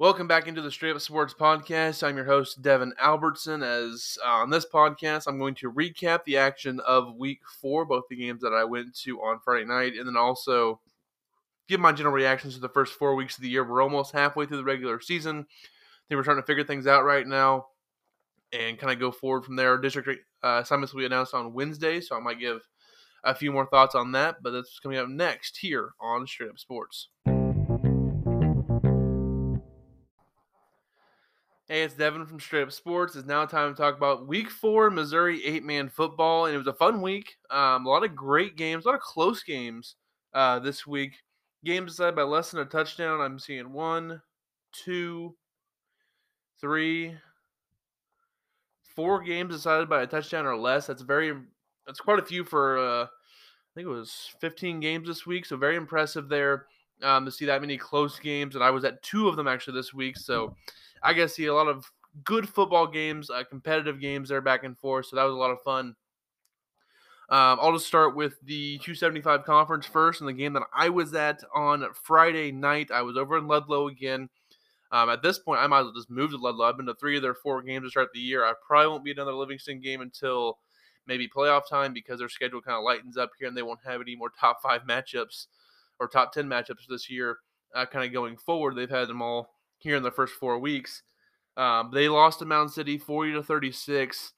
Welcome back into the Straight Up Sports Podcast. I'm your host, Devin Albertson. As uh, on this podcast, I'm going to recap the action of week four, both the games that I went to on Friday night, and then also give my general reactions to the first four weeks of the year. We're almost halfway through the regular season. I think we're starting to figure things out right now and kind of go forward from there. District uh, assignments will be announced on Wednesday, so I might give a few more thoughts on that, but that's coming up next here on Straight Up Sports. Hey, it's Devin from Straight Up Sports. It's now time to talk about Week Four Missouri eight man football, and it was a fun week. Um, a lot of great games, a lot of close games uh, this week. Games decided by less than a touchdown. I'm seeing one, two, three, four games decided by a touchdown or less. That's very, that's quite a few for. Uh, I think it was 15 games this week, so very impressive there um, to see that many close games. And I was at two of them actually this week, so I to see a lot of good football games, uh, competitive games there back and forth. So that was a lot of fun. Um, I'll just start with the 275 conference first, and the game that I was at on Friday night. I was over in Ludlow again. Um, at this point, I might as well just move to Ludlow. I've been to three of their four games to start the year. I probably won't be another Livingston game until maybe playoff time because their schedule kind of lightens up here, and they won't have any more top five matchups or top ten matchups this year. Uh, kind of going forward, they've had them all here in the first four weeks. Um, they lost to Mound City 40 to 36.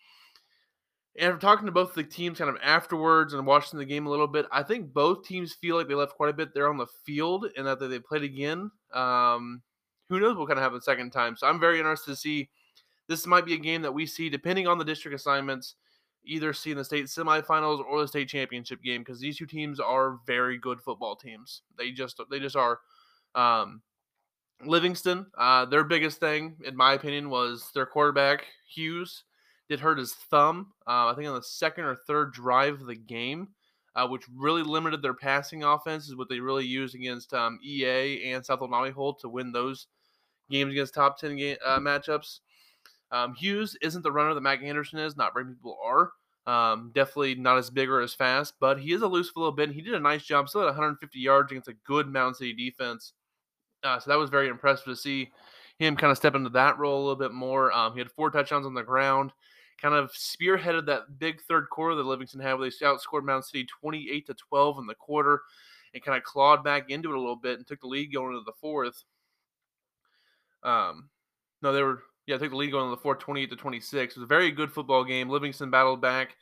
And from talking to both the teams kind of afterwards and watching the game a little bit, I think both teams feel like they left quite a bit there on the field and that they played again. Um, who knows what kind of happen second time. So I'm very interested to see. This might be a game that we see, depending on the district assignments, either see in the state semifinals or the state championship game because these two teams are very good football teams. They just they just are. Um, Livingston, uh, their biggest thing, in my opinion, was their quarterback Hughes did hurt his thumb. Uh, I think on the second or third drive of the game, uh, which really limited their passing offense. Is what they really used against um, EA and South Old Holt to win those games against top ten game, uh, matchups. Um, Hughes isn't the runner that Mac Anderson is. Not very many people are. Um, definitely not as big or as fast, but he is elusive a little bit. He did a nice job, still at 150 yards against a good Mound City defense. Uh, so that was very impressive to see him kind of step into that role a little bit more. Um, he had four touchdowns on the ground, kind of spearheaded that big third quarter that Livingston had, where they outscored Mound City 28 to 12 in the quarter, and kind of clawed back into it a little bit and took the lead going into the fourth. Um, no, they were yeah, took the lead going into the fourth, 28 to 26. It was a very good football game. Livingston battled back.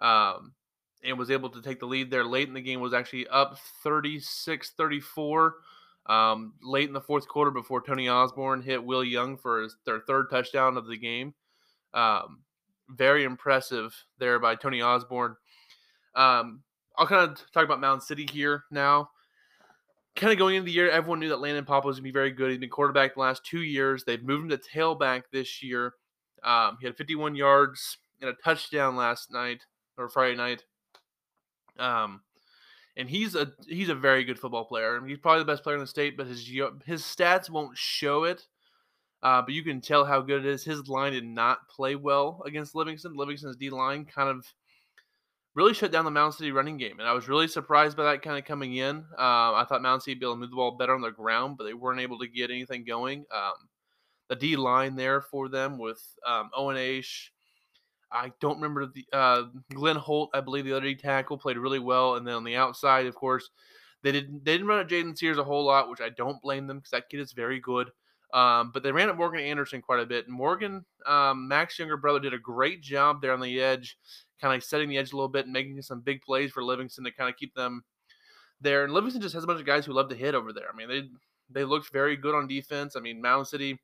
Um, and was able to take the lead there late in the game was actually up 36 34 um, late in the fourth quarter, before Tony Osborne hit Will Young for his, their third touchdown of the game. Um, very impressive there by Tony Osborne. Um, I'll kind of talk about Mound City here now. Kind of going into the year, everyone knew that Landon Papa was going to be very good. He's been quarterback the last two years. They've moved him to tailback this year. Um, he had 51 yards and a touchdown last night or Friday night. Um, and he's a he's a very good football player. He's probably the best player in the state, but his his stats won't show it. Uh, but you can tell how good it is. His line did not play well against Livingston. Livingston's D line kind of really shut down the Mound City running game, and I was really surprised by that kind of coming in. Uh, I thought Mound City would be able to move the ball better on the ground, but they weren't able to get anything going. Um, the D line there for them with um, Owen I don't remember the uh, Glenn Holt. I believe the other tackle played really well, and then on the outside, of course, they didn't they didn't run at Jaden Sears a whole lot, which I don't blame them because that kid is very good. Um, but they ran at Morgan Anderson quite a bit. Morgan, um, younger brother, did a great job there on the edge, kind of setting the edge a little bit and making some big plays for Livingston to kind of keep them there. And Livingston just has a bunch of guys who love to hit over there. I mean, they they looked very good on defense. I mean, Mound City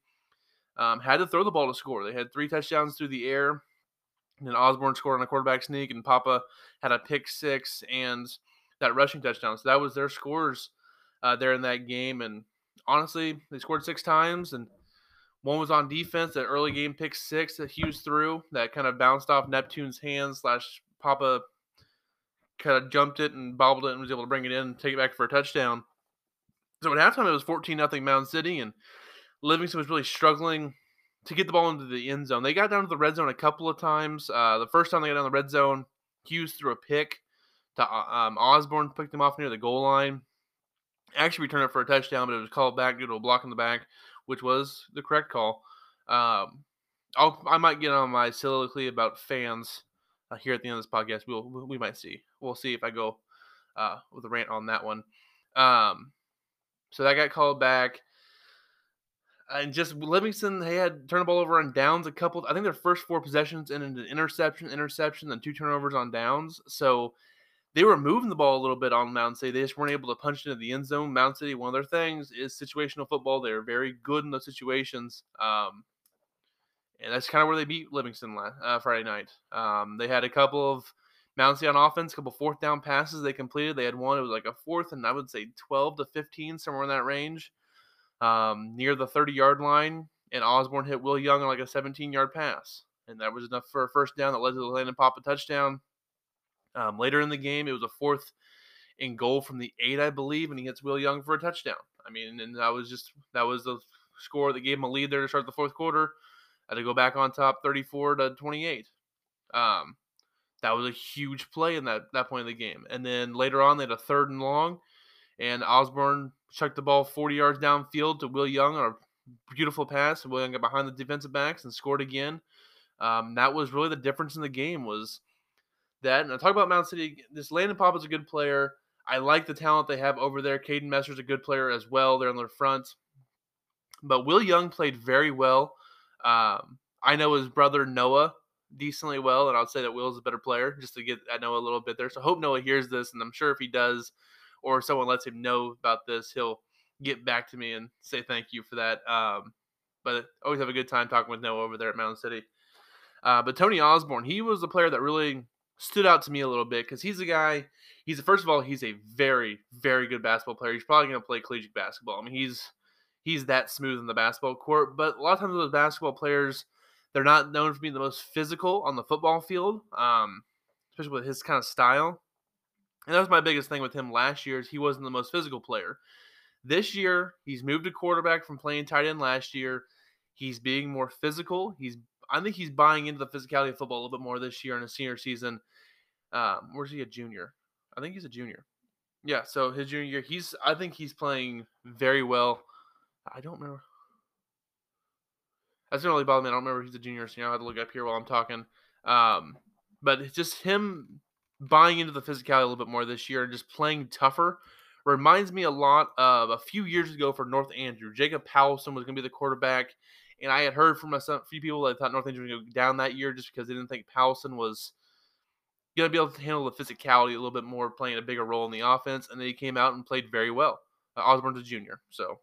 um, had to throw the ball to score. They had three touchdowns through the air. And then Osborne scored on a quarterback sneak, and Papa had a pick six and that rushing touchdown. So that was their scores uh, there in that game. And honestly, they scored six times, and one was on defense. That early game pick six that Hughes threw that kind of bounced off Neptune's hands. Slash Papa kind of jumped it and bobbled it and was able to bring it in and take it back for a touchdown. So at halftime, it was 14 nothing Mound City, and Livingston was really struggling to get the ball into the end zone. They got down to the red zone a couple of times. Uh, the first time they got down the red zone, Hughes threw a pick to uh, um, Osborne, picked him off near the goal line. Actually returned it for a touchdown, but it was called back due to a block in the back, which was the correct call. Um, I might get on my soliloquy about fans uh, here at the end of this podcast. We'll we might see. We'll see if I go uh, with a rant on that one. Um, so that got called back. And just Livingston, they had turned the ball over on downs a couple. I think their first four possessions and an interception, interception, and two turnovers on downs. So they were moving the ball a little bit on Mound City. They just weren't able to punch into the end zone. Mound City, one of their things is situational football. They're very good in those situations. Um, and that's kind of where they beat Livingston last, uh, Friday night. Um, they had a couple of Mound City on offense, a couple fourth down passes they completed. They had one, it was like a fourth, and I would say 12 to 15, somewhere in that range, um, near the 30 yard line. And Osborne hit Will Young on like a 17 yard pass. And that was enough for a first down that led to the Landon Papa touchdown. Um, later in the game, it was a fourth in goal from the eight, I believe, and he hits Will Young for a touchdown. I mean, and that was just that was the score that gave him a lead there to start the fourth quarter. Had to go back on top, 34 to 28. Um, that was a huge play in that that point of the game. And then later on, they had a third and long, and Osborne chucked the ball 40 yards downfield to Will Young on a beautiful pass. Will Young got behind the defensive backs and scored again. Um, that was really the difference in the game was that. And I talk about Mound City. This Landon Pop is a good player. I like the talent they have over there. Caden Messer's a good player as well. They're on their front. But Will Young played very well. Um, I know his brother Noah decently well, and I'll say that Will's a better player just to get I know a little bit there. So I hope Noah hears this, and I'm sure if he does, or someone lets him know about this, he'll get back to me and say thank you for that. Um, but always have a good time talking with Noah over there at Mound City. Uh, but Tony Osborne, he was the player that really stood out to me a little bit because he's a guy. He's a, first of all, he's a very, very good basketball player. He's probably going to play collegiate basketball. I mean, he's he's that smooth in the basketball court. But a lot of times those basketball players, they're not known for being the most physical on the football field, um, especially with his kind of style. And that was my biggest thing with him last year is he wasn't the most physical player. This year, he's moved to quarterback from playing tight end last year. He's being more physical. He's I think he's buying into the physicality of football a little bit more this year in his senior season. Um, where's he a junior? I think he's a junior. Yeah, so his junior year, he's I think he's playing very well. I don't remember. That's not really bother me. I don't remember he's a junior, you know, I have to look up here while I'm talking. Um, but just him buying into the physicality a little bit more this year and just playing tougher reminds me a lot of a few years ago for North Andrew. Jacob Powelson was going to be the quarterback, and I had heard from a few people that thought North Andrew was going to go down that year just because they didn't think Powelson was going to be able to handle the physicality a little bit more, playing a bigger role in the offense. And then he came out and played very well. Uh, Osborne's a junior, so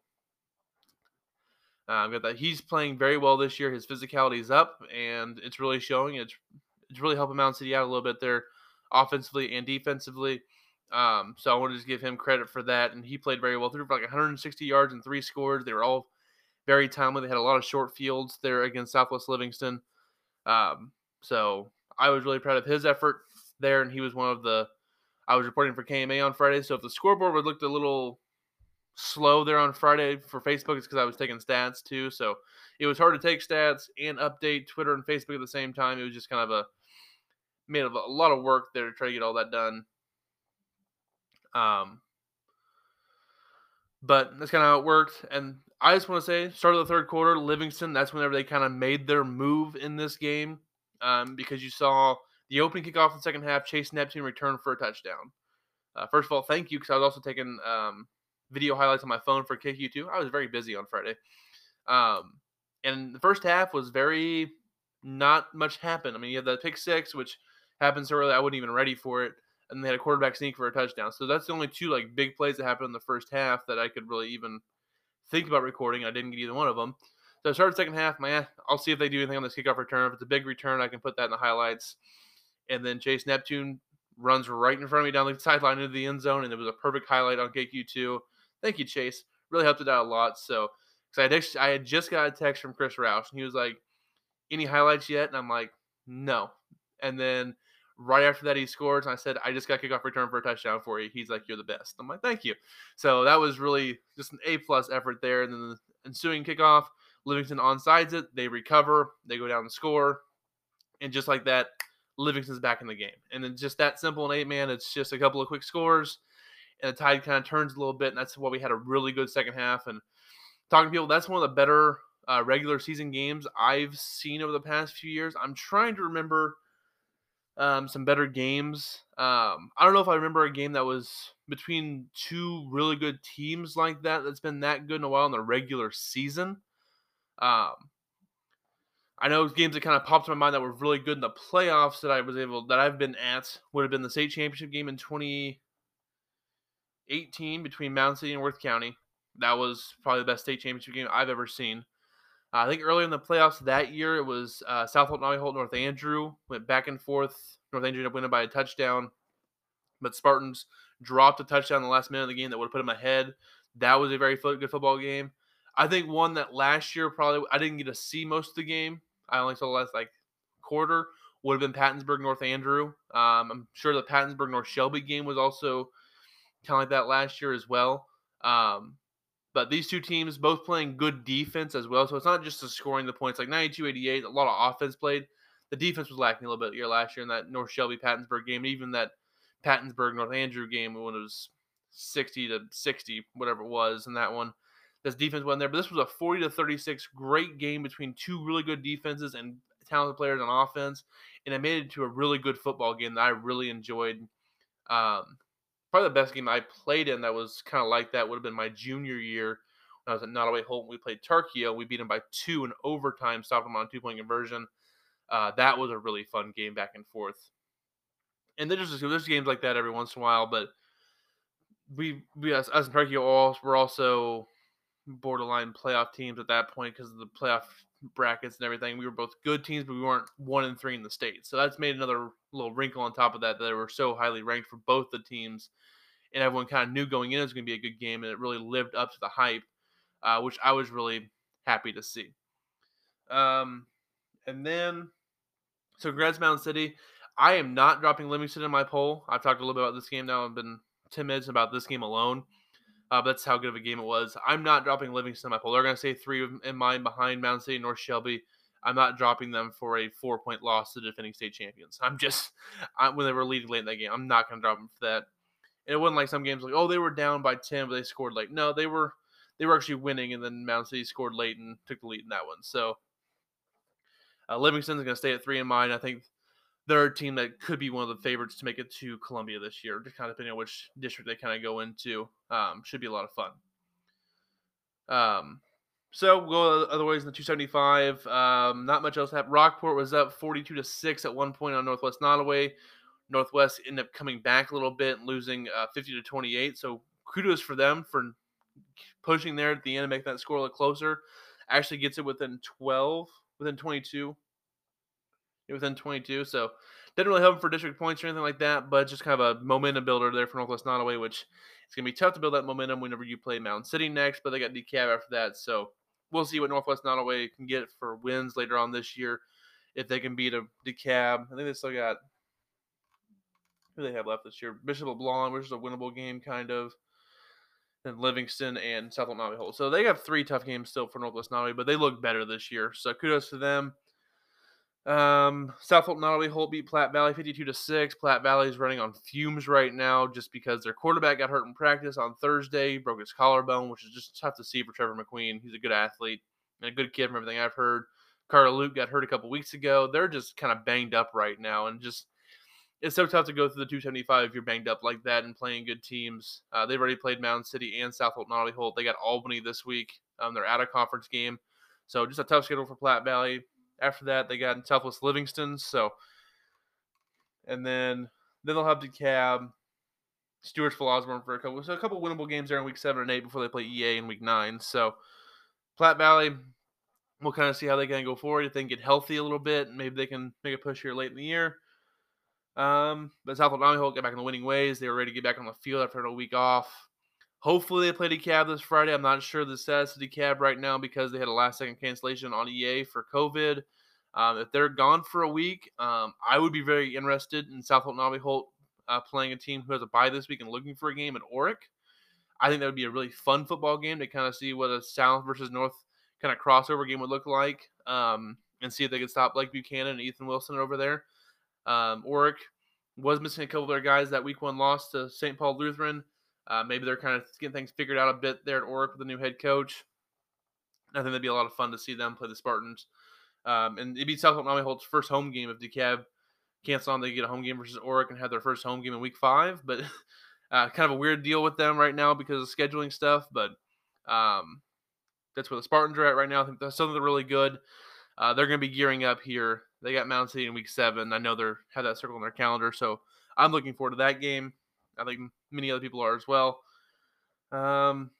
um, got that he's playing very well this year. His physicality is up, and it's really showing. It's it's really helping Mound City out a little bit there, offensively and defensively. Um, so I wanted to give him credit for that, and he played very well. through for like 160 yards and three scores. They were all very timely. They had a lot of short fields there against Southwest Livingston. Um, so I was really proud of his effort there, and he was one of the. I was reporting for KMA on Friday, so if the scoreboard would looked a little slow there on Friday for Facebook, it's because I was taking stats too. So it was hard to take stats and update Twitter and Facebook at the same time. It was just kind of a made a lot of work there to try to get all that done. Um, but that's kind of how it worked. And I just want to say, start of the third quarter, Livingston. That's whenever they kind of made their move in this game, um, because you saw the opening kickoff in the second half. Chase Neptune return for a touchdown. Uh, first of all, thank you because I was also taking um, video highlights on my phone for KQ2. I was very busy on Friday. Um, and the first half was very not much happened. I mean, you had the pick six, which happened so early I wasn't even ready for it, and they had a quarterback sneak for a touchdown. So that's the only two like big plays that happened in the first half that I could really even think about recording. I didn't get either one of them. So I started second half. My, I'll see if they do anything on this kickoff return. If it's a big return, I can put that in the highlights. And then Chase Neptune runs right in front of me down the sideline into the end zone, and it was a perfect highlight on KQ2. Thank you, Chase. Really helped it out a lot. So, because I, I had just got a text from Chris Roush, and he was like, "Any highlights yet?" And I'm like, "No." And then right after that, he scores, and I said, "I just got kickoff return for a touchdown for you." He's like, "You're the best." I'm like, "Thank you." So that was really just an A plus effort there. And then the ensuing kickoff, Livingston onsides it. They recover. They go down and score, and just like that, Livingston's back in the game. And then just that simple and eight man. It's just a couple of quick scores and the tide kind of turns a little bit, and that's why we had a really good second half. And talking to people, that's one of the better uh, regular season games I've seen over the past few years. I'm trying to remember um, some better games. Um, I don't know if I remember a game that was between two really good teams like that that's been that good in a while in the regular season. Um, I know games that kind of popped in my mind that were really good in the playoffs that I was able that I've been at would have been the state championship game in 2018 between Mound City and Worth County. That was probably the best state championship game I've ever seen. I think earlier in the playoffs that year, it was uh, South Holt, Holt, North Andrew went back and forth. North Andrew ended up winning by a touchdown, but Spartans dropped a touchdown in the last minute of the game that would have put them ahead. That was a very good football game. I think one that last year probably I didn't get to see most of the game. I only saw the last like quarter would have been Pattonsburg North Andrew. Um, I'm sure the Pattonsburg North Shelby game was also kind of like that last year as well. Um, but these two teams both playing good defense as well. So it's not just the scoring the points like 92 88, a lot of offense played. The defense was lacking a little bit year last year in that North Shelby Pattonsburg game, even that Pattonsburg North Andrew game when it was 60 to 60, whatever it was in that one. This defense wasn't there, but this was a 40 to 36 great game between two really good defenses and talented players on offense, and it made it to a really good football game that I really enjoyed. Um, probably the best game I played in that was kind of like that would have been my junior year when I was at Nodaway Holt. We played Tarkio. We beat them by two in overtime, stopped them on two point conversion. Uh, that was a really fun game back and forth. And there's just there's games like that every once in a while, but we we us, us and Tarkio all were also borderline playoff teams at that point because of the playoff brackets and everything. We were both good teams, but we weren't one and three in the state. So that's made another little wrinkle on top of that that they were so highly ranked for both the teams, and everyone kind of knew going in it was going to be a good game, and it really lived up to the hype, uh, which I was really happy to see. Um, and then, so congrats Mound City. I am not dropping Livingston in my poll. I've talked a little bit about this game now. I've been 10 minutes about this game alone. Uh, that's how good of a game it was. I'm not dropping Livingston in my poll. They're going to say three in mine behind Mound City, North Shelby. I'm not dropping them for a four point loss to defending state champions. I'm just I, when they were leading late in that game. I'm not going to drop them for that. And it wasn't like some games like oh they were down by ten but they scored late. No, they were they were actually winning and then Mound City scored late and took the lead in that one. So uh, Livingston's going to stay at three in mine. I think they're a team that could be one of the favorites to make it to Columbia this year, just kind of depending on which district they kind of go into. Um, should be a lot of fun. Um, so we'll go otherwise in the 275. Um, not much else happened. Rockport was up 42 to six at one point on Northwest Nodaway. Northwest ended up coming back a little bit and losing uh, 50 to 28. So kudos for them for pushing there at the end and making that score a little closer. Actually gets it within 12, within 22 within 22. So didn't really help him for district points or anything like that, but just kind of a momentum builder there for Northwest Nodaway, which it's going to be tough to build that momentum whenever you play Mound City next, but they got DeKalb after that. So we'll see what Northwest Nodaway can get for wins later on this year if they can beat a DeKalb. I think they still got who they have left this year? Bishop LeBlond, which is a winnable game, kind of. And Livingston and South Nodaway Holt. So they have three tough games still for Northwest Nodaway, but they look better this year. So kudos to them. Um, South Holt Nodaway Holt beat Platte Valley 52 to 6. Platte Valley is running on fumes right now just because their quarterback got hurt in practice on Thursday, broke his collarbone, which is just tough to see for Trevor McQueen. He's a good athlete and a good kid from everything I've heard. Carter Luke got hurt a couple weeks ago. They're just kind of banged up right now and just it's so tough to go through the 275 if you're banged up like that and playing good teams. Uh, they've already played Mound City and South Holt Nodaway Holt. They got Albany this week. Um, they're out of conference game. So just a tough schedule for Platte Valley. After that, they got in Southwest Livingston. So, and then then they'll have DeKalb, Stewartsville Osborne for a couple. So a couple winnable games there in week seven and eight before they play EA in week nine. So Platte Valley, we'll kind of see how they can go forward. If they can get healthy a little bit, maybe they can make a push here late in the year. Um, but South Alabama will get back in the winning ways. They were ready to get back on the field after a week off. Hopefully they play DeKalb this Friday. I'm not sure the status of right now because they had a last second cancellation on EA for COVID. Um, if they're gone for a week, um, I would be very interested in South Holt Nobby Holt uh, playing a team who has a bye this week and looking for a game at Orrick. I think that would be a really fun football game to kind of see what a South versus North kind of crossover game would look like um, and see if they could stop Blake Buchanan and Ethan Wilson over there. Um, Orrick was missing a couple of their guys that week one loss to St. Paul Lutheran. Uh, maybe they're kind of getting things figured out a bit there at Orrick with the new head coach. I think that'd be a lot of fun to see them play the Spartans. Um, and it'd be South Montgomery Holt's first home game if DeKalb cancel on. They get a home game versus Orrick and have their first home game in Week Five. But uh, kind of a weird deal with them right now because of scheduling stuff. But um, that's where the Spartans are at right now. I think that's something really good. Uh, they're going to be gearing up here. They got Mound City in Week Seven. I know they're have that circle on their calendar, so I'm looking forward to that game. I think many other people are as well. Um,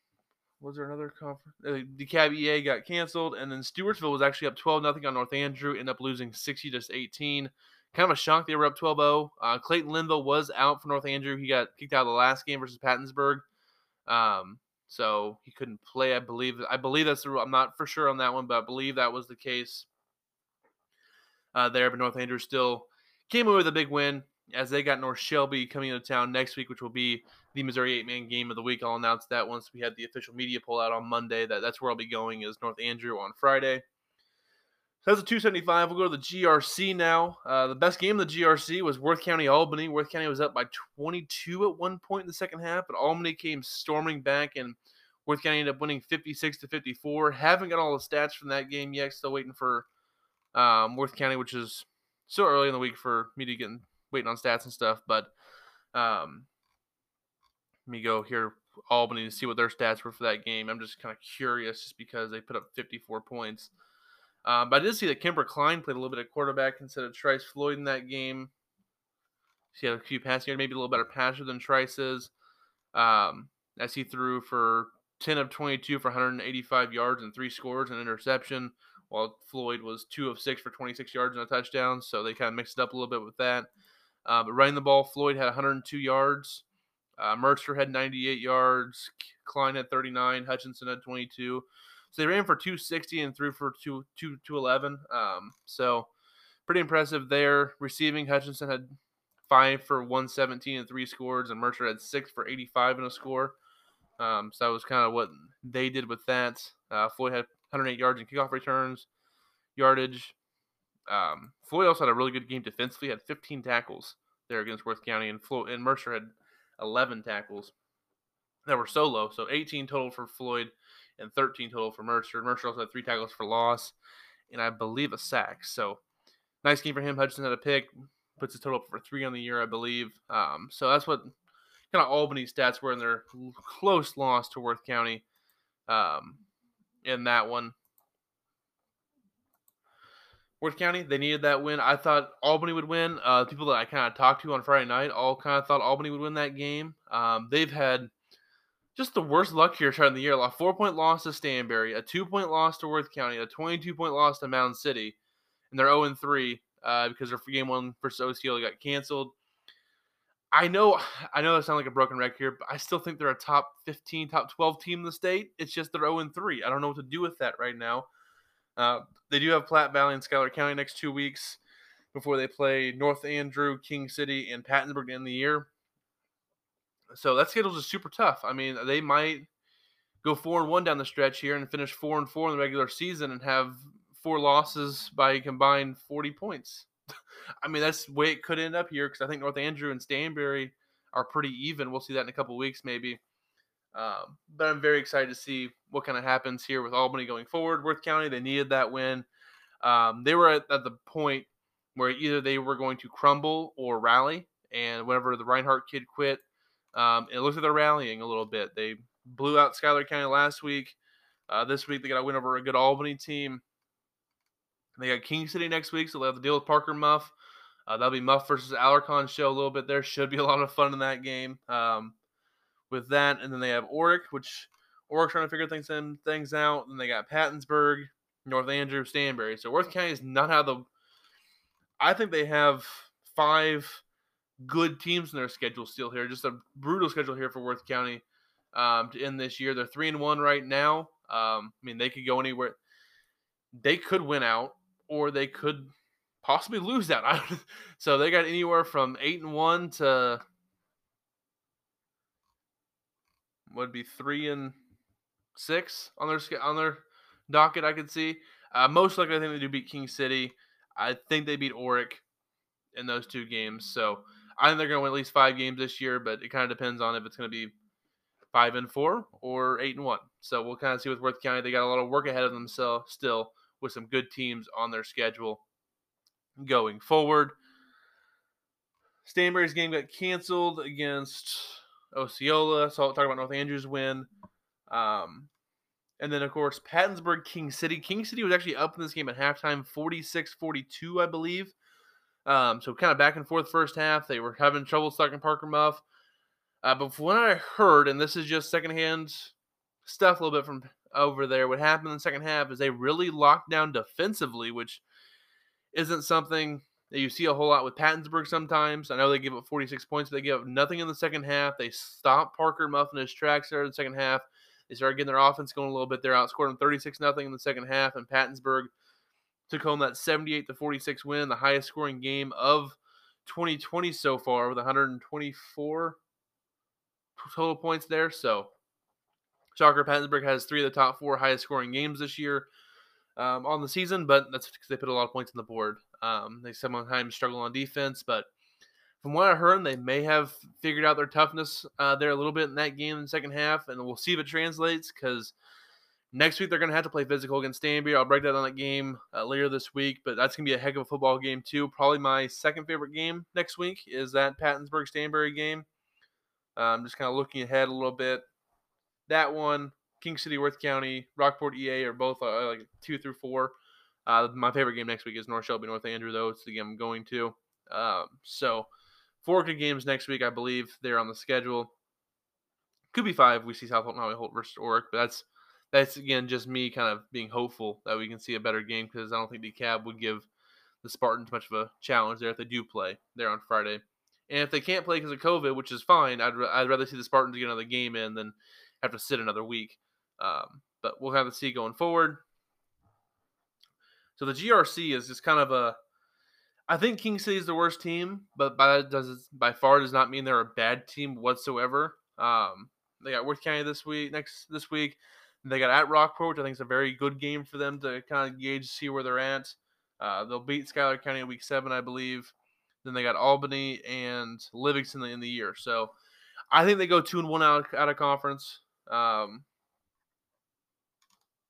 was there another conference? Uh, DeKalb EA got canceled, and then Stewartsville was actually up 12 nothing on North Andrew, ended up losing 60 to 18. Kind of a shock they were up 12 0. Uh, Clayton Linville was out for North Andrew. He got kicked out of the last game versus Pattonsburg. Um, so he couldn't play. I believe. I believe that's the rule. I'm not for sure on that one, but I believe that was the case uh, there. But North Andrew still came away with a big win as they got North Shelby coming into town next week, which will be the Missouri eight man game of the week. I'll announce that once we have the official media pull out on Monday. That that's where I'll be going is North Andrew on Friday. So that's a 275. We'll go to the GRC now. Uh, the best game of the GRC was Worth County Albany. Worth County was up by 22 at one point in the second half, but Albany came storming back, and Worth County ended up winning 56 to 54. Haven't got all the stats from that game yet. Still waiting for um, Worth County, which is so early in the week for me to get waiting on stats and stuff. But um, let me go here Albany to see what their stats were for that game. I'm just kind of curious, just because they put up 54 points. Um, but I did see that Kimber Klein played a little bit of quarterback instead of Trice Floyd in that game. She had a few passing yards, maybe a little better passer than Trice's. Um, as he threw for 10 of 22 for 185 yards and three scores and interception, while Floyd was two of six for 26 yards and a touchdown. So they kind of mixed it up a little bit with that. Uh, but running the ball, Floyd had 102 yards. Uh, Mercer had 98 yards. Klein had 39. Hutchinson had 22. So they ran for 260 and threw for 2, 2 211. Um, so pretty impressive there. Receiving, Hutchinson had five for 117 and three scores, and Mercer had six for 85 and a score. Um, so that was kind of what they did with that. Uh, Floyd had 108 yards in kickoff returns, yardage. Um, Floyd also had a really good game defensively. Had 15 tackles there against Worth County, and Floyd and Mercer had 11 tackles that were solo. So 18 total for Floyd and 13 total for Mercer. Mercer also had three tackles for loss, and I believe a sack. So nice game for him. Hutchinson had a pick, puts his total up for three on the year, I believe. Um, so that's what kind of Albany stats were in their close loss to Worth County um, in that one. Worth County, they needed that win. I thought Albany would win. Uh, people that I kind of talked to on Friday night all kind of thought Albany would win that game. Um, they've had just the worst luck here starting the year. A four point loss to Stanberry, a two point loss to Worth County, a 22 point loss to Mound City, and they're 0 3 uh, because their game one versus OCL got canceled. I know, I know, that sounds like a broken record here, but I still think they're a top 15, top 12 team in the state. It's just they're 0 3. I don't know what to do with that right now. Uh, they do have Platte Valley and Schuyler County next two weeks before they play North Andrew, King City, and Pattonsburg in the year. So that schedule is super tough. I mean, they might go four and one down the stretch here and finish four and four in the regular season and have four losses by combined 40 points. I mean, that's the way it could end up here because I think North Andrew and Stanberry are pretty even. We'll see that in a couple weeks, maybe. Um, but I'm very excited to see what kind of happens here with Albany going forward. Worth County, they needed that win. Um, they were at, at, the point where either they were going to crumble or rally. And whenever the Reinhardt kid quit, um, it looks like they're rallying a little bit. They blew out Schuyler County last week. Uh, this week they got to win over a good Albany team. They got King City next week, so they'll have to deal with Parker Muff. Uh, that'll be Muff versus Alarcon show a little bit there. Should be a lot of fun in that game. Um, with that, and then they have Orrick, which Orrick trying to figure things in, things out. And they got Pattonsburg, North Andrew, Stanberry. So Worth County is not how the. I think they have five good teams in their schedule still here. Just a brutal schedule here for Worth County um, to end this year. They're three and one right now. Um, I mean, they could go anywhere. They could win out, or they could possibly lose out. so they got anywhere from eight and one to would be three and six on their on their docket. I could see. Uh, most likely, I think they do beat King City. I think they beat Orrick in those two games. So I think they're going to win at least five games this year, but it kind of depends on if it's going to be five and four or eight and one. So we'll kind of see with Worth County. They got a lot of work ahead of themselves still with some good teams on their schedule going forward. Stanberry's game got canceled against Osceola. So talk about North Andrews win. Um, and then, of course, Pattonsburg, King City. King City was actually up in this game at halftime, 46 42, I believe. Um, so kind of back and forth first half. They were having trouble stuck in Parker Muff. Uh, but from what I heard, and this is just secondhand stuff a little bit from over there, what happened in the second half is they really locked down defensively, which isn't something that you see a whole lot with Pattonsburg sometimes. I know they give up 46 points, but they give up nothing in the second half. They stopped Parker Muff in his tracks there in the second half. They started getting their offense going a little bit. They're outscored them 36 nothing in the second half, and Pattonsburg took home that 78 to 46 win, the highest scoring game of 2020 so far with 124 total points there. So, shocker, Pattonsburg has three of the top four highest scoring games this year um, on the season, but that's because they put a lot of points on the board. Um, they sometimes struggle on defense, but from what I heard, they may have figured out their toughness uh, there a little bit in that game in the second half, and we'll see if it translates because next week they're going to have to play physical against Stanberry. I'll break that on that game uh, later this week, but that's going to be a heck of a football game too. Probably my second favorite game next week is that Pattonsburg Stanberry game. I'm um, just kind of looking ahead a little bit. That one, King City, Worth County, Rockport, EA are both uh, like two through four. Uh, my favorite game next week is North Shelby, North Andrew, though. It's the game I'm going to. Um, so, four good games next week, I believe. They're on the schedule. Could be five. We see South Holton Holt versus Orrick, but that's that's again just me kind of being hopeful that we can see a better game because I don't think DeKalb would give the Spartans much of a challenge there if they do play there on Friday. And if they can't play because of COVID, which is fine, I'd, I'd rather see the Spartans get another game in than have to sit another week. Um, but we'll have to see going forward. So the GRC is just kind of a. I think King City is the worst team, but by does by far does not mean they're a bad team whatsoever. Um, they got Worth County this week, next this week. They got at Rockport, which I think is a very good game for them to kind of gauge, see where they're at. Uh, they'll beat Schuyler County in week seven, I believe. Then they got Albany and Livingston in the year. So I think they go two and one out, out of conference. Um,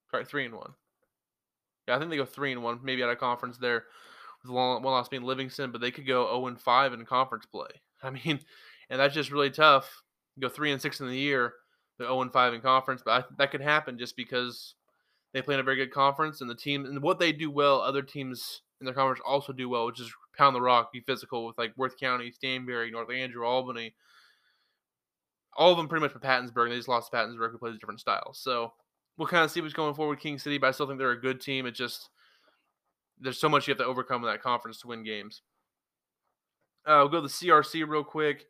sorry, three and one. I think they go three and one, maybe out of conference there, with one loss being Livingston, but they could go zero and five in conference play. I mean, and that's just really tough. You go three and six in the year, the zero oh and five in conference, but I, that could happen just because they play in a very good conference, and the team and what they do well, other teams in their conference also do well, which is pound the rock, be physical with like Worth County, Stanberry, North Andrew, Albany. All of them pretty much with Pattonsburg. They just lost to Pattonsburg, who plays a different style. So we'll kind of see what's going forward with King City, but I still think they're a good team. It just there's so much you have to overcome in that conference to win games. Uh, we'll go to the CRC real quick.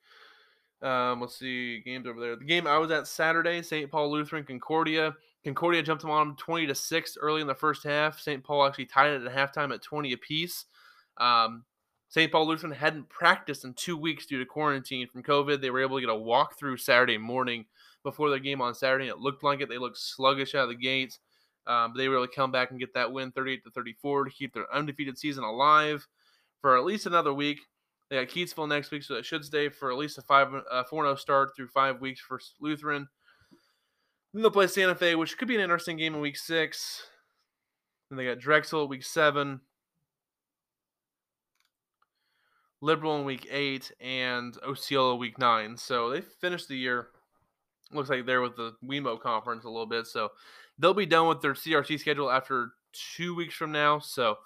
Um, let's see games over there. The game I was at Saturday, St. Paul Lutheran Concordia. Concordia jumped them on them 20 to six early in the first half. St. Paul actually tied it at halftime at 20 apiece. Um, St. Paul Lutheran hadn't practiced in two weeks due to quarantine from COVID. They were able to get a walkthrough Saturday morning before their game on Saturday. It looked like it. They looked sluggish out of the gates. Um, but they were able to come back and get that win 38 to 34 to keep their undefeated season alive for at least another week. They got Keytesville next week, so it should stay for at least a five uh, four zero start through five weeks for Lutheran. Then they'll play Santa Fe, which could be an interesting game in week six. Then they got Drexel week seven, Liberal in week eight, and Osceola week nine. So they finished the year looks like they're with the WeMo conference a little bit. So they'll be done with their CRC schedule after two weeks from now. So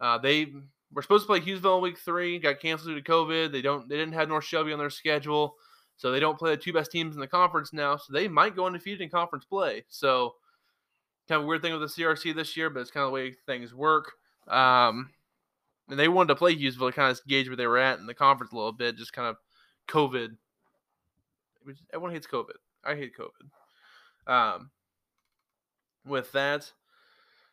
uh, they were supposed to play Hughesville in week three, got canceled due to COVID. They don't they didn't have North Shelby on their schedule. So they don't play the two best teams in the conference now. So they might go undefeated in conference play. So kind of weird thing with the CRC this year, but it's kind of the way things work. Um, and they wanted to play Hughesville to kind of gauge where they were at in the conference a little bit, just kind of COVID. Everyone hates COVID. I hate COVID. Um, with that,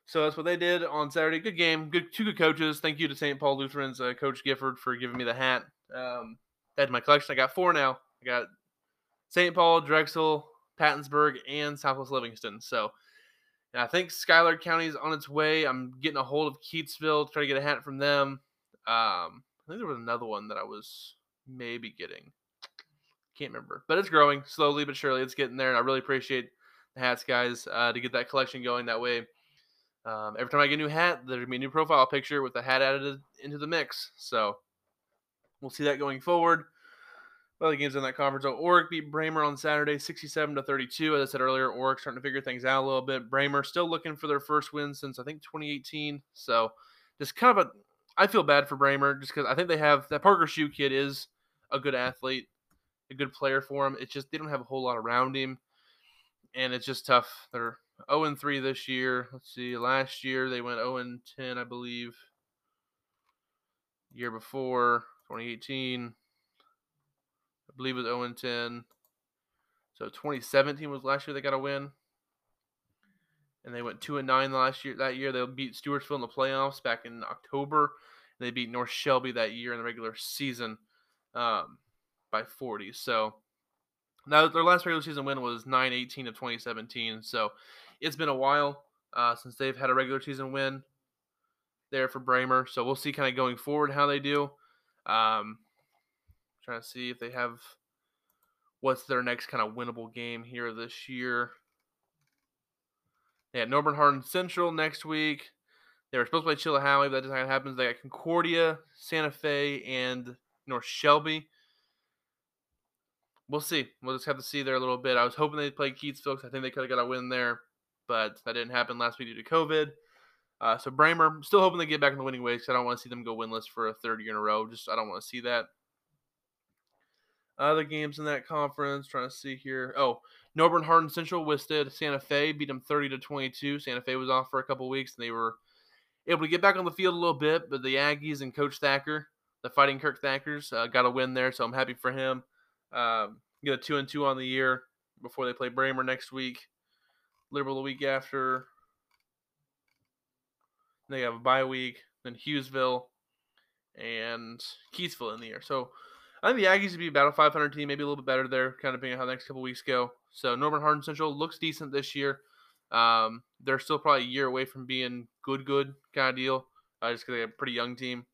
so that's what they did on Saturday. Good game. Good two good coaches. Thank you to St. Paul Lutheran's uh, coach Gifford for giving me the hat. Um, add my collection. I got four now. I got St. Paul, Drexel, Pattonsburg, and Southwest Livingston. So I think Schuyler County is on its way. I'm getting a hold of Keytesville to try to get a hat from them. Um, I think there was another one that I was maybe getting. Can't remember, but it's growing slowly but surely. It's getting there, and I really appreciate the hats guys uh, to get that collection going. That way, um, every time I get a new hat, there's gonna be a new profile picture with the hat added into the mix. So we'll see that going forward. Other games in that conference. So Orrick beat Braymer on Saturday, 67 to 32. As I said earlier, Orrick starting to figure things out a little bit. Braymer still looking for their first win since I think 2018. So just kind of a, I feel bad for Braymer just because I think they have that Parker Shoe kid is a good athlete, a good player for him. It's just they don't have a whole lot around him, and it's just tough. They're 0 and 3 this year. Let's see, last year they went 0 and 10, I believe. Year before, 2018 I believe it was 0 and 10. So 2017 was last year they got a win. And they went 2 and 9 last year. That year they beat Stewartsville in the playoffs back in October. They beat North Shelby that year in the regular season um, by 40. So now their last regular season win was 9 18 of 2017. So it's been a while uh, since they've had a regular season win there for Braymer. So we'll see kind of going forward how they do. Um, Trying to see if they have what's their next kind of winnable game here this year. They had Norborne Hardin Central next week. They were supposed to play Chilhowee, but that doesn't happen. They got Concordia, Santa Fe, and North Shelby. We'll see. We'll just have to see there a little bit. I was hoping they'd play Keytesville because I think they could have got a win there, but that didn't happen last week due to COVID. Uh, so Braymer, still hoping they get back in the winning ways. I don't want to see them go winless for a third year in a row. Just I don't want to see that. Other games in that conference, trying to see here. Oh, Norborne Hardin Central withstood Santa Fe, beat them 30 to 22. Santa Fe was off for a couple weeks, and they were able to get back on the field a little bit. But the Aggies and Coach Thacker, the Fighting Kirk Thackers, uh, got a win there, so I'm happy for him. Um, get a two and two on the year before they play Braymer next week. Liberal the week after. They have a bye week, then Hughesville and Keytesville in the year. So I think the Aggies would be about a 500 team, maybe a little bit better there, kind of depending on how the next couple weeks go. So Norborne Hardin Central looks decent this year. Um, they're still probably a year away from being good, good kind of deal, uh, just because they have a pretty young team.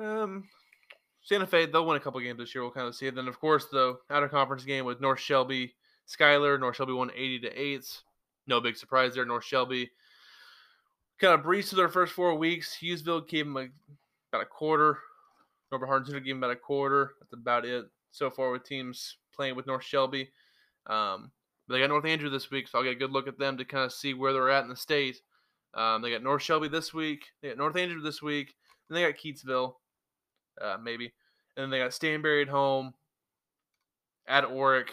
Um, Santa Fe, they'll win a couple games this year. We'll kind of see it. Then, of course, the outer conference game with North Shelby, Schuyler. North Shelby won 80 to 8. No big surprise there. North Shelby kind of breezed through their first four weeks. Hughesville gave them a, about a quarter Norborne Hardin gave them about a quarter. That's about it so far with teams playing with North Shelby. Um, they got North Andrew this week, so I'll get a good look at them to kind of see where they're at in the state. Um, they got North Shelby this week. They got North Andrew this week. Then they got Keytesville, uh, maybe. And then they got Stanberry at home, at Orrick,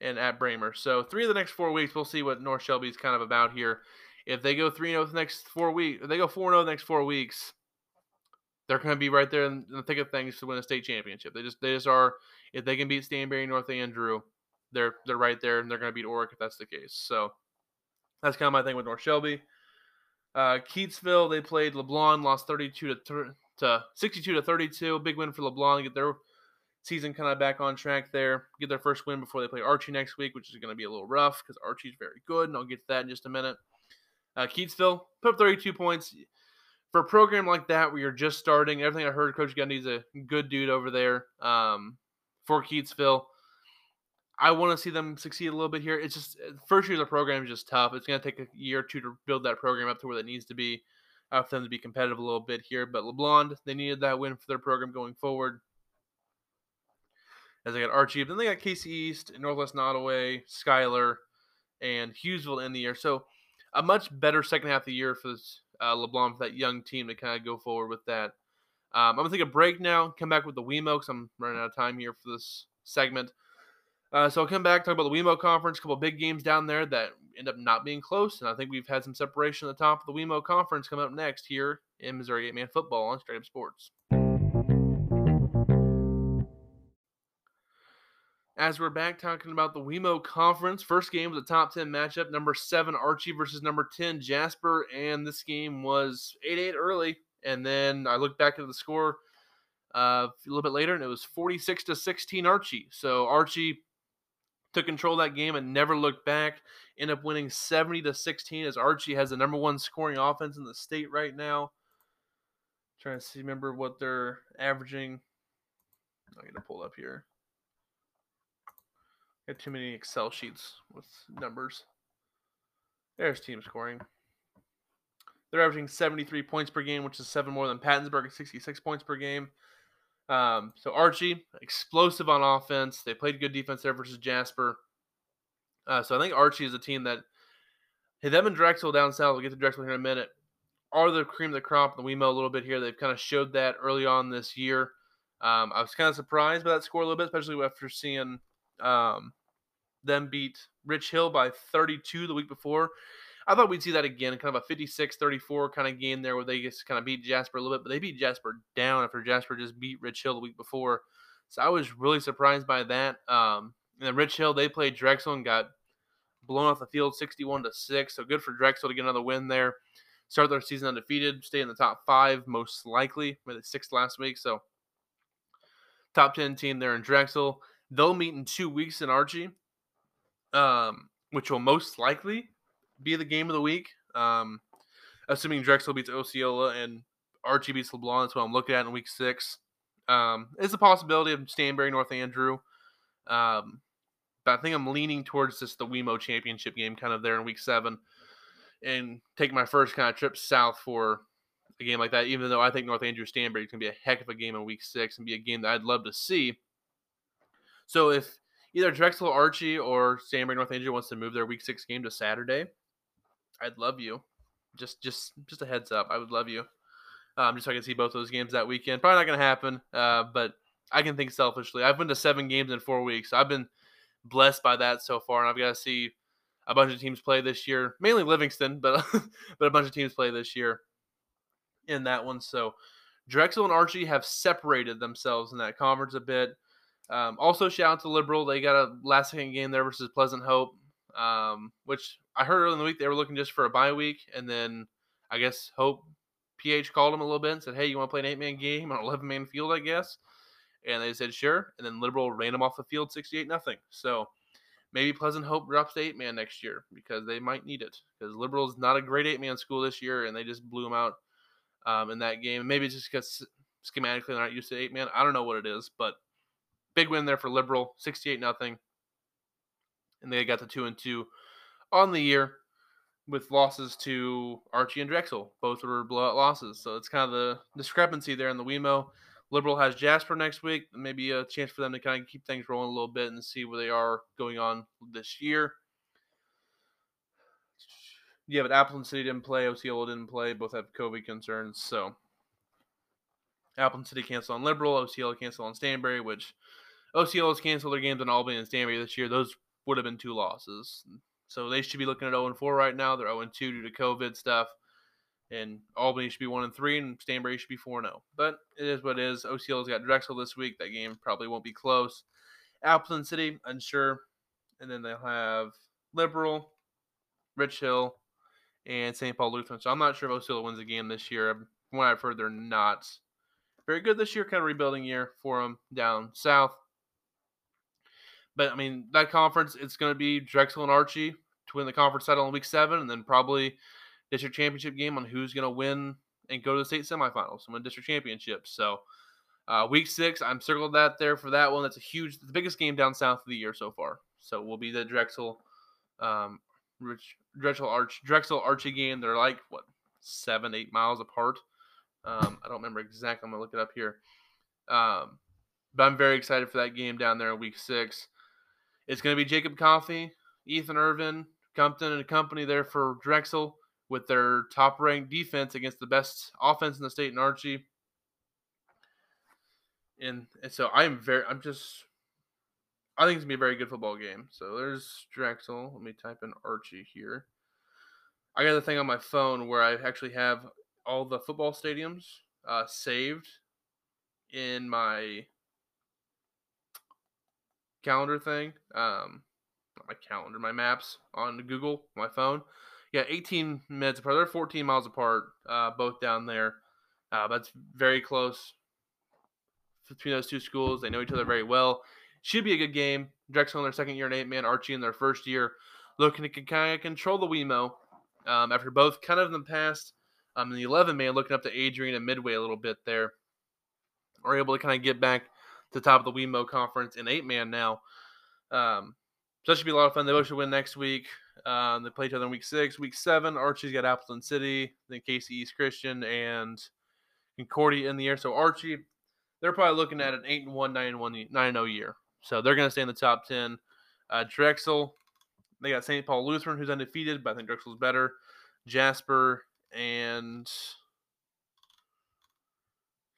and at Braymer. So three of the next four weeks, we'll see what North Shelby's kind of about here. If they go 3 0 the next four weeks, if they go 4 0 the next four weeks, they're going to be right there in the thick of things to win a state championship. They just they just are. If they can beat Stanberry, North Andrew, they're they're right there, and they're going to beat Orrick if that's the case. So that's kind of my thing with North Shelby. Uh, Keytesville, they played LeBlond, lost 32 to, to 62 to 32. Big win for LeBlond. get their season kind of back on track there. Get their first win before they play Archie next week, which is going to be a little rough because Archie's very good, and I'll get to that in just a minute. Uh, Keytesville put up 32 points for a program like that where you're just starting, everything I heard, Coach Gundy's a good dude over there um, for Keytesville. I want to see them succeed a little bit here. It's just uh, first year of the program is just tough. It's going to take a year or two to build that program up to where it needs to be uh, for them to be competitive a little bit here. But LeBlond, they needed that win for their program going forward. As they got Archie, then they got Casey East, Northwest Nodaway, Schuyler, and Hughesville in the year. So a much better second half of the year for this uh, LeBlond for that young team to kind of go forward with that. Um, I'm gonna take a break now. Come back with the WeMo because I'm running out of time here for this segment. Uh, so I'll come back talk about the WeMo conference. A couple big games down there that end up not being close, and I think we've had some separation at the top of the WeMo conference coming up next here in Missouri Eight Man Football on Straight Up Sports. as we're back talking about the WeMo Conference. First game was a top 10 matchup. Number 7 Archie versus number 10 Jasper. And this game was 8 8 early. And then I looked back at the score uh, a little bit later, and it was 46 to 16 Archie. So Archie took control that game and never looked back. End up winning 70 to 16 as Archie has the number one scoring offense in the state right now. Trying to see, remember what they're averaging I'm going to pull up here. I Got too many Excel sheets with numbers. There's team scoring. They're averaging 73 points per game, which is seven more than Pattonsburg at 66 points per game. Um, so Archie, explosive on offense. They played good defense there versus Jasper. Uh, so I think Archie is a team that hey, them and Drexel down south. We'll get to Drexel here in a minute. Are the cream of the crop in the WeMo a little bit here? They've kind of showed that early on this year. Um, I was kind of surprised by that score a little bit, especially after seeing um, them beat Rich Hill by 32 the week before. I thought we'd see that again, kind of a 56 34 kind of game there where they just kind of beat Jasper a little bit, but they beat Jasper down after Jasper just beat Rich Hill the week before. So I was really surprised by that. Um, and then Rich Hill, they played Drexel and got blown off the field 61 to 6. So good for Drexel to get another win there. Start their season undefeated, stay in the top five, most likely, the sixth last week. So top 10 team there in Drexel. They'll meet in two weeks in Archie, um, which will most likely be the game of the week. Um, assuming Drexel beats Osceola and Archie beats LeBlond, that's what I'm looking at in week six. Um, it's a possibility of Stanberry, North Andrew. Um, but I think I'm leaning towards just the WeMo championship game kind of there in week seven and take my first kind of trip south for a game like that, even though I think North Andrew Stanberry is going to be a heck of a game in week six and be a game that I'd love to see. So if either Drexel Archie or Stanberry North Andrew wants to move their week six game to Saturday, I'd love you. Just just just a heads up, I would love you. Um, just so I can see both those games that weekend. Probably not to happen, uh, but I can think selfishly. I've been to seven games in four weeks. I've been blessed by that so far, and I've got to see a bunch of teams play this year. Mainly Livingston, but but a bunch of teams play this year in that one. So Drexel and Archie have separated themselves in that conference a bit. Um, also, shout out to Liberal. They got a last second game there versus Pleasant Hope, um, which I heard earlier in the week they were looking just for a bye week. And then I guess Hope PH called them a little bit and said, Hey, you want to play an eight man game on 11 man field, I guess? And they said, Sure. And then Liberal ran them off the field 68 nothing. So maybe Pleasant Hope drops to eight man next year because they might need it. Because Liberal is not a great eight man school this year and they just blew them out um, in that game. Maybe it's just because schematically they're not used to eight man. I don't know what it is, but big win there for Liberal, 68 nothing, and they got the two and two on the year with losses to Archie and Drexel. Both were blowout losses, so it's kind of the discrepancy there in the WeMo. Liberal has Jasper next week, maybe a chance for them to kind of keep things rolling a little bit and see where they are going on this year. Yeah, but Appleton City didn't play. Osceola didn't play. Both have COVID concerns. So Appleton City canceled on Liberal. Osceola canceled on Stanberry, which Osceola's canceled their games on Albany and Stanberry this year. Those would have been two losses. So they should be looking at 0 4 right now. They're 0 2 due to COVID stuff. And Albany should be 1 3, and Stanberry should be 4 0. But it is what it is. Osceola's got Drexel this week. That game probably won't be close. Appleton City, unsure. And then they'll have Liberal, Rich Hill, and St. Paul Lutheran. So I'm not sure if Osceola wins a game this year. From what I've heard, they're not very good this year. Kind of rebuilding year for them down south. But I mean, that conference, it's going to be Drexel and Archie to win the conference title in week seven, and then probably district championship game on who's going to win and go to the state semifinals and win district championships. So, uh, week six, I'm circled that there for that one. That's a huge, the biggest game down south of the year so far. So, will be the Drexel, um, Rich, Drexel Arch, Drexel Archie game. They're like what seven, eight miles apart. Um, I don't remember exactly. I'm gonna look it up here. Um, but I'm very excited for that game down there in week six. It's going to be Jacob Coffey, Ethan Irvin, Compton, and a company there for Drexel with their top ranked defense against the best offense in the state in Archie. And, and so I'm very, I'm just, I think it's going to be a very good football game. So there's Drexel. Let me type in Archie here. I got the thing on my phone where I actually have all the football stadiums uh, saved in my calendar thing. Um, my calendar, my maps on Google, my phone. Yeah, 18 minutes apart. They're 14 miles apart, uh, both down there. Uh, that's very close between those two schools. They know each other very well. Should be a good game. Drexel in their second year and eight man, Archie in their first year, looking to kind of control the WeMo um, after both kind of in the past. Um, the 11 man, looking up to Adrian and Midway a little bit there, are able to kind of get back to top of the WeMo conference in eight man now. Um, so that should be a lot of fun. They both should win next week. Um, they play each other in week six. Week seven, Archie's got Appleton City, then KC East Christian, and Concordia in the air. So Archie, they're probably looking at an 8 and 1, 9 and 1, 9 0 year. So they're going to stay in the top 10. Uh, Drexel, they got St. Paul Lutheran, who's undefeated, but I think Drexel's better. Jasper and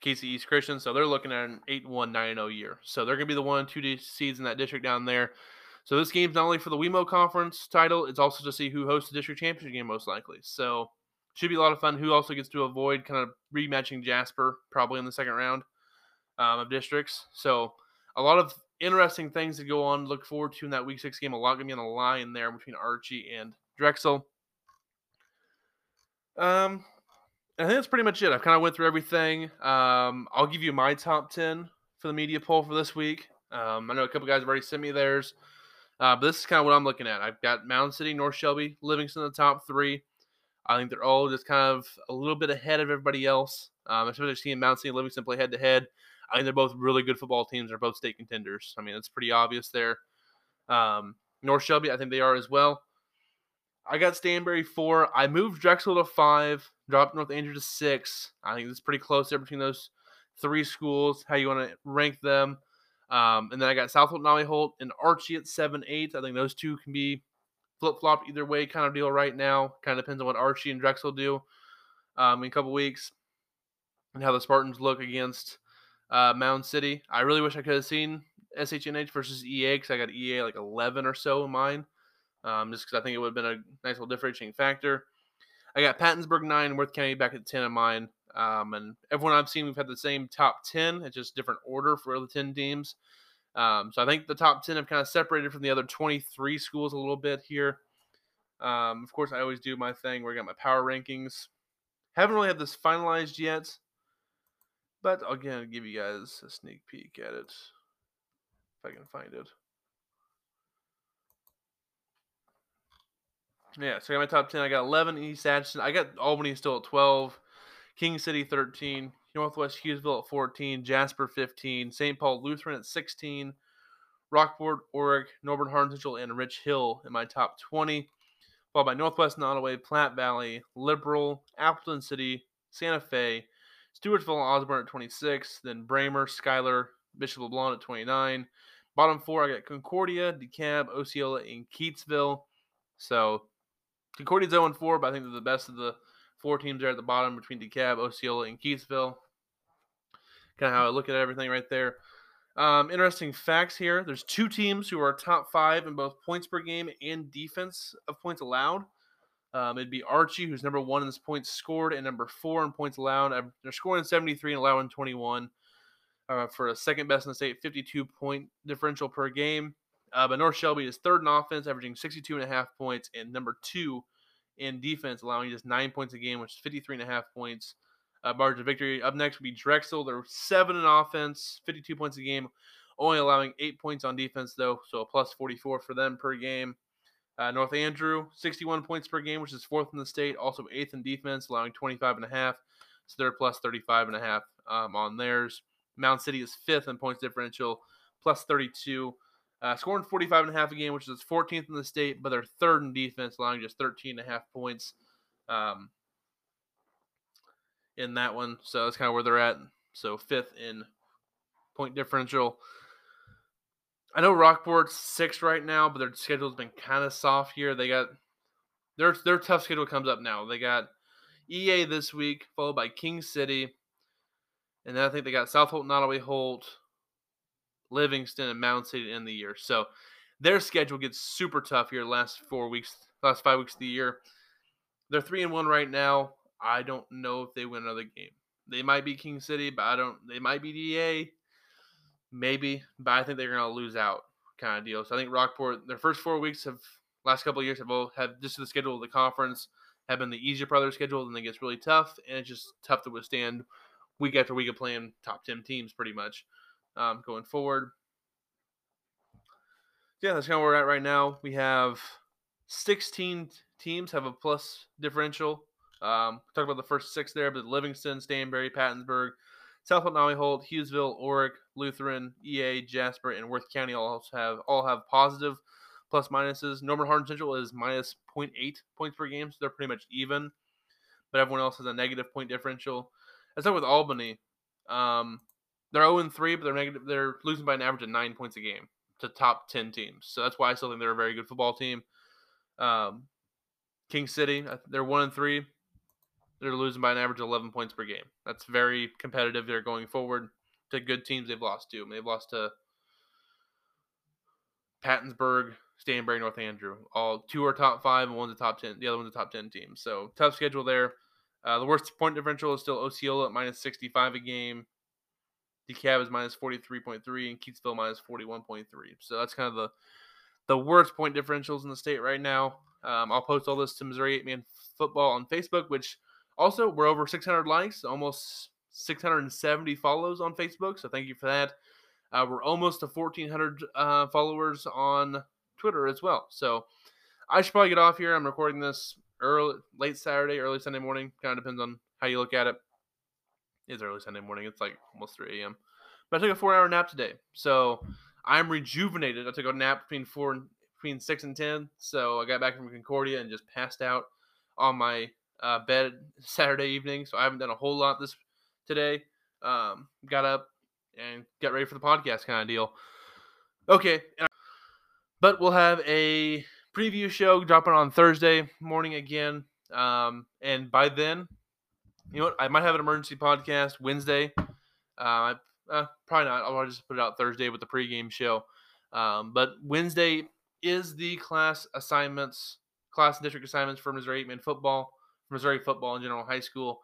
KC East Christian. So they're looking at an 8 1, 9 0 year. So they're going to be the one, two seeds in that district down there. So this game's not only for the WeMo Conference title, it's also to see who hosts the district championship game most likely. So should be a lot of fun. Who also gets to avoid kind of rematching Jasper probably in the second round um, of districts. So a lot of interesting things to go on. Look forward to in that week six game. A lot going to be on the line there between Archie and Drexel. Um, I think that's pretty much it. I've kind of went through everything. Um, I'll give you my top ten for the media poll for this week. Um, I know a couple guys have already sent me theirs. Uh, but this is kind of what I'm looking at. I've got Mound City, North Shelby, Livingston in the top three. I think they're all just kind of a little bit ahead of everybody else, um, especially seeing Mound City and Livingston play head to head. I think they're both really good football teams. They're both state contenders. I mean, it's pretty obvious there. Um, North Shelby, I think they are as well. I got Stanberry four. I moved Drexel to five, dropped North Andrew to six. I think it's pretty close there between those three schools. How you want to rank them? Um, and then I got Southholt, Nolly Holt, and Archie at seven, eight. I think those two can be flip flop either way kind of deal right now. Kind of depends on what Archie and Drexel do um, in a couple weeks and how the Spartans look against uh, Mound City. I really wish I could have seen SHNH versus EA because I got EA like 11 or so in mine, um, just because I think it would have been a nice little differentiating factor. I got Pattonsburg 9, Worth County back at 10 of mine. Um, and everyone I've seen, we've had the same top 10. It's just different order for the 10 teams. Um, so I think the top 10 have kind of separated from the other 23 schools a little bit here. Um, of course, I always do my thing where I got my power rankings. Haven't really had this finalized yet, but again, give you guys a sneak peek at it if I can find it. Yeah, so I got my top 10. I got 11 East Atchison. I got Albany still at 12. King City 13, Northwest Hughesville at 14, Jasper 15, St. Paul Lutheran at 16, Rockport, Orrick, Norborne Hartselle, and Rich Hill in my top 20, followed by Northwest Nodaway, Platte Valley, Liberal, Appleton City, Santa Fe, Stewartsville and Osborn at 26, then Braymer, Schuyler, Bishop LeBlond at 29. Bottom four, I got Concordia, DeKalb, Osceola, and Keytesville. So Concordia's 0 4, but I think they're the best of the Four teams there at the bottom between DeKalb, Osceola, and Keytesville. Kind of how I look at everything right there. Um, interesting facts here. There's two teams who are top five in both points per game and defense of points allowed. Um, it'd be Archie, who's number one in this points scored, and number four in points allowed. They're scoring 73 and allowing 21 uh, for a second best in the state, 52 point differential per game. Uh, but North Shelby is third in offense, averaging 62 and a half points, and number two in defense, allowing just nine points a game, which is 53 and a half points. Uh, margin of victory. Up next would be Drexel. They're seven in offense, 52 points a game, only allowing eight points on defense, though, so a plus 44 for them per game. Uh, North Andrew, 61 points per game, which is fourth in the state, also eighth in defense, allowing 25 and a half. So they're plus 35 and a half um, on theirs. Mound City is fifth in points differential, plus 32. Uh, scoring 45 and a half a game, which is 14th in the state, but they're third in defense, allowing just 13 and a half points um, in that one. So that's kind of where they're at. So fifth in point differential. I know Rockport's sixth right now, but their schedule's been kind of soft here. They got their their tough schedule comes up now. They got EA this week, followed by King City, and then I think they got South Holt, Nodaway Holt, Livingston, and Mound City in the year. So their schedule gets super tough here last four weeks, last five weeks of the year. They're three and one right now. I don't know if they win another game. They might be King City, but I don't. They might be DA, maybe, but I think they're gonna lose out, kind of deal. So I think Rockport, their first four weeks of last couple of years have both had just the schedule of the conference have been the easier part of their schedule, then it gets really tough, and it's just tough to withstand week after week of playing top ten teams, pretty much um, going forward. Yeah, that's kind of where we're at right now. We have 16 teams have a plus differential. Um, talk about the first six there, but Livingston, Stanberry, Pattonsburg, Southwold, Holt, Hughesville, Orrick, Lutheran, EA, Jasper, and Worth County all have all have positive plus minuses. Norborne Hardin Central is minus 0.8 points per game, so they're pretty much even. But everyone else has a negative point differential. Let's start with Albany. Um, they're 0 3, but they're negative. They're losing by an average of nine points a game to top 10 teams. So that's why I still think they're a very good football team. Um, King City, they're 1 and 3. They're losing by an average of 11 points per game. That's very competitive. They're going forward to good teams they've lost to. They've lost to Pattonsburg, Stanberry, North Andrew. All two are top five, and one's a top ten. The other one's a top ten team. So tough schedule there. Uh, the worst point differential is still Osceola at minus 65 a game. DeKalb is minus 43.3 and Keytesville minus 41.3. So that's kind of the the worst point differentials in the state right now. Um, I'll post all this to Missouri 8 Man Football on Facebook, which also we're over 600 likes, almost 670 follows on Facebook. So thank you for that. Uh, we're almost to 1,400 uh, followers on Twitter as well. So I should probably get off here. I'm recording this early, late Saturday, early Sunday morning. Kind of depends on how you look at it. It's early Sunday morning. It's like almost 3 a.m. But I took a four-hour nap today, so I'm rejuvenated. I took a nap between four and between six and ten. So I got back from Concordia and just passed out on my uh, bed Saturday evening. So I haven't done a whole lot this today. Um, got up and got ready for the podcast kind of deal. Okay, but we'll have a preview show dropping on Thursday morning again. Um, and by then, you know what? I might have an emergency podcast Wednesday. Uh, uh, probably not. I'll just put it out Thursday with the pregame show. Um, but Wednesday is the class assignments, class and district assignments for Missouri eight man football, Missouri football in general high school.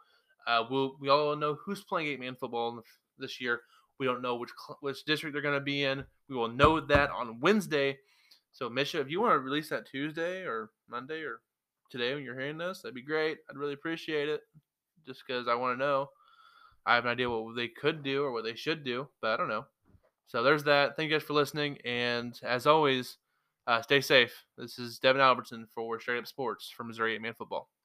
Uh, we'll, we all know who's playing eight man football this year. We don't know which which district they're going to be in. We will know that on Wednesday. So, MSHSAA, if you want to release that Tuesday or Monday or today when you're hearing this, that'd be great. I'd really appreciate it just because I want to know. I have an idea what they could do or what they should do, but I don't know. So there's that. Thank you guys for listening. And as always, uh, stay safe. This is Devin Albertson for Straight Up Sports for Missouri 8 Man Football.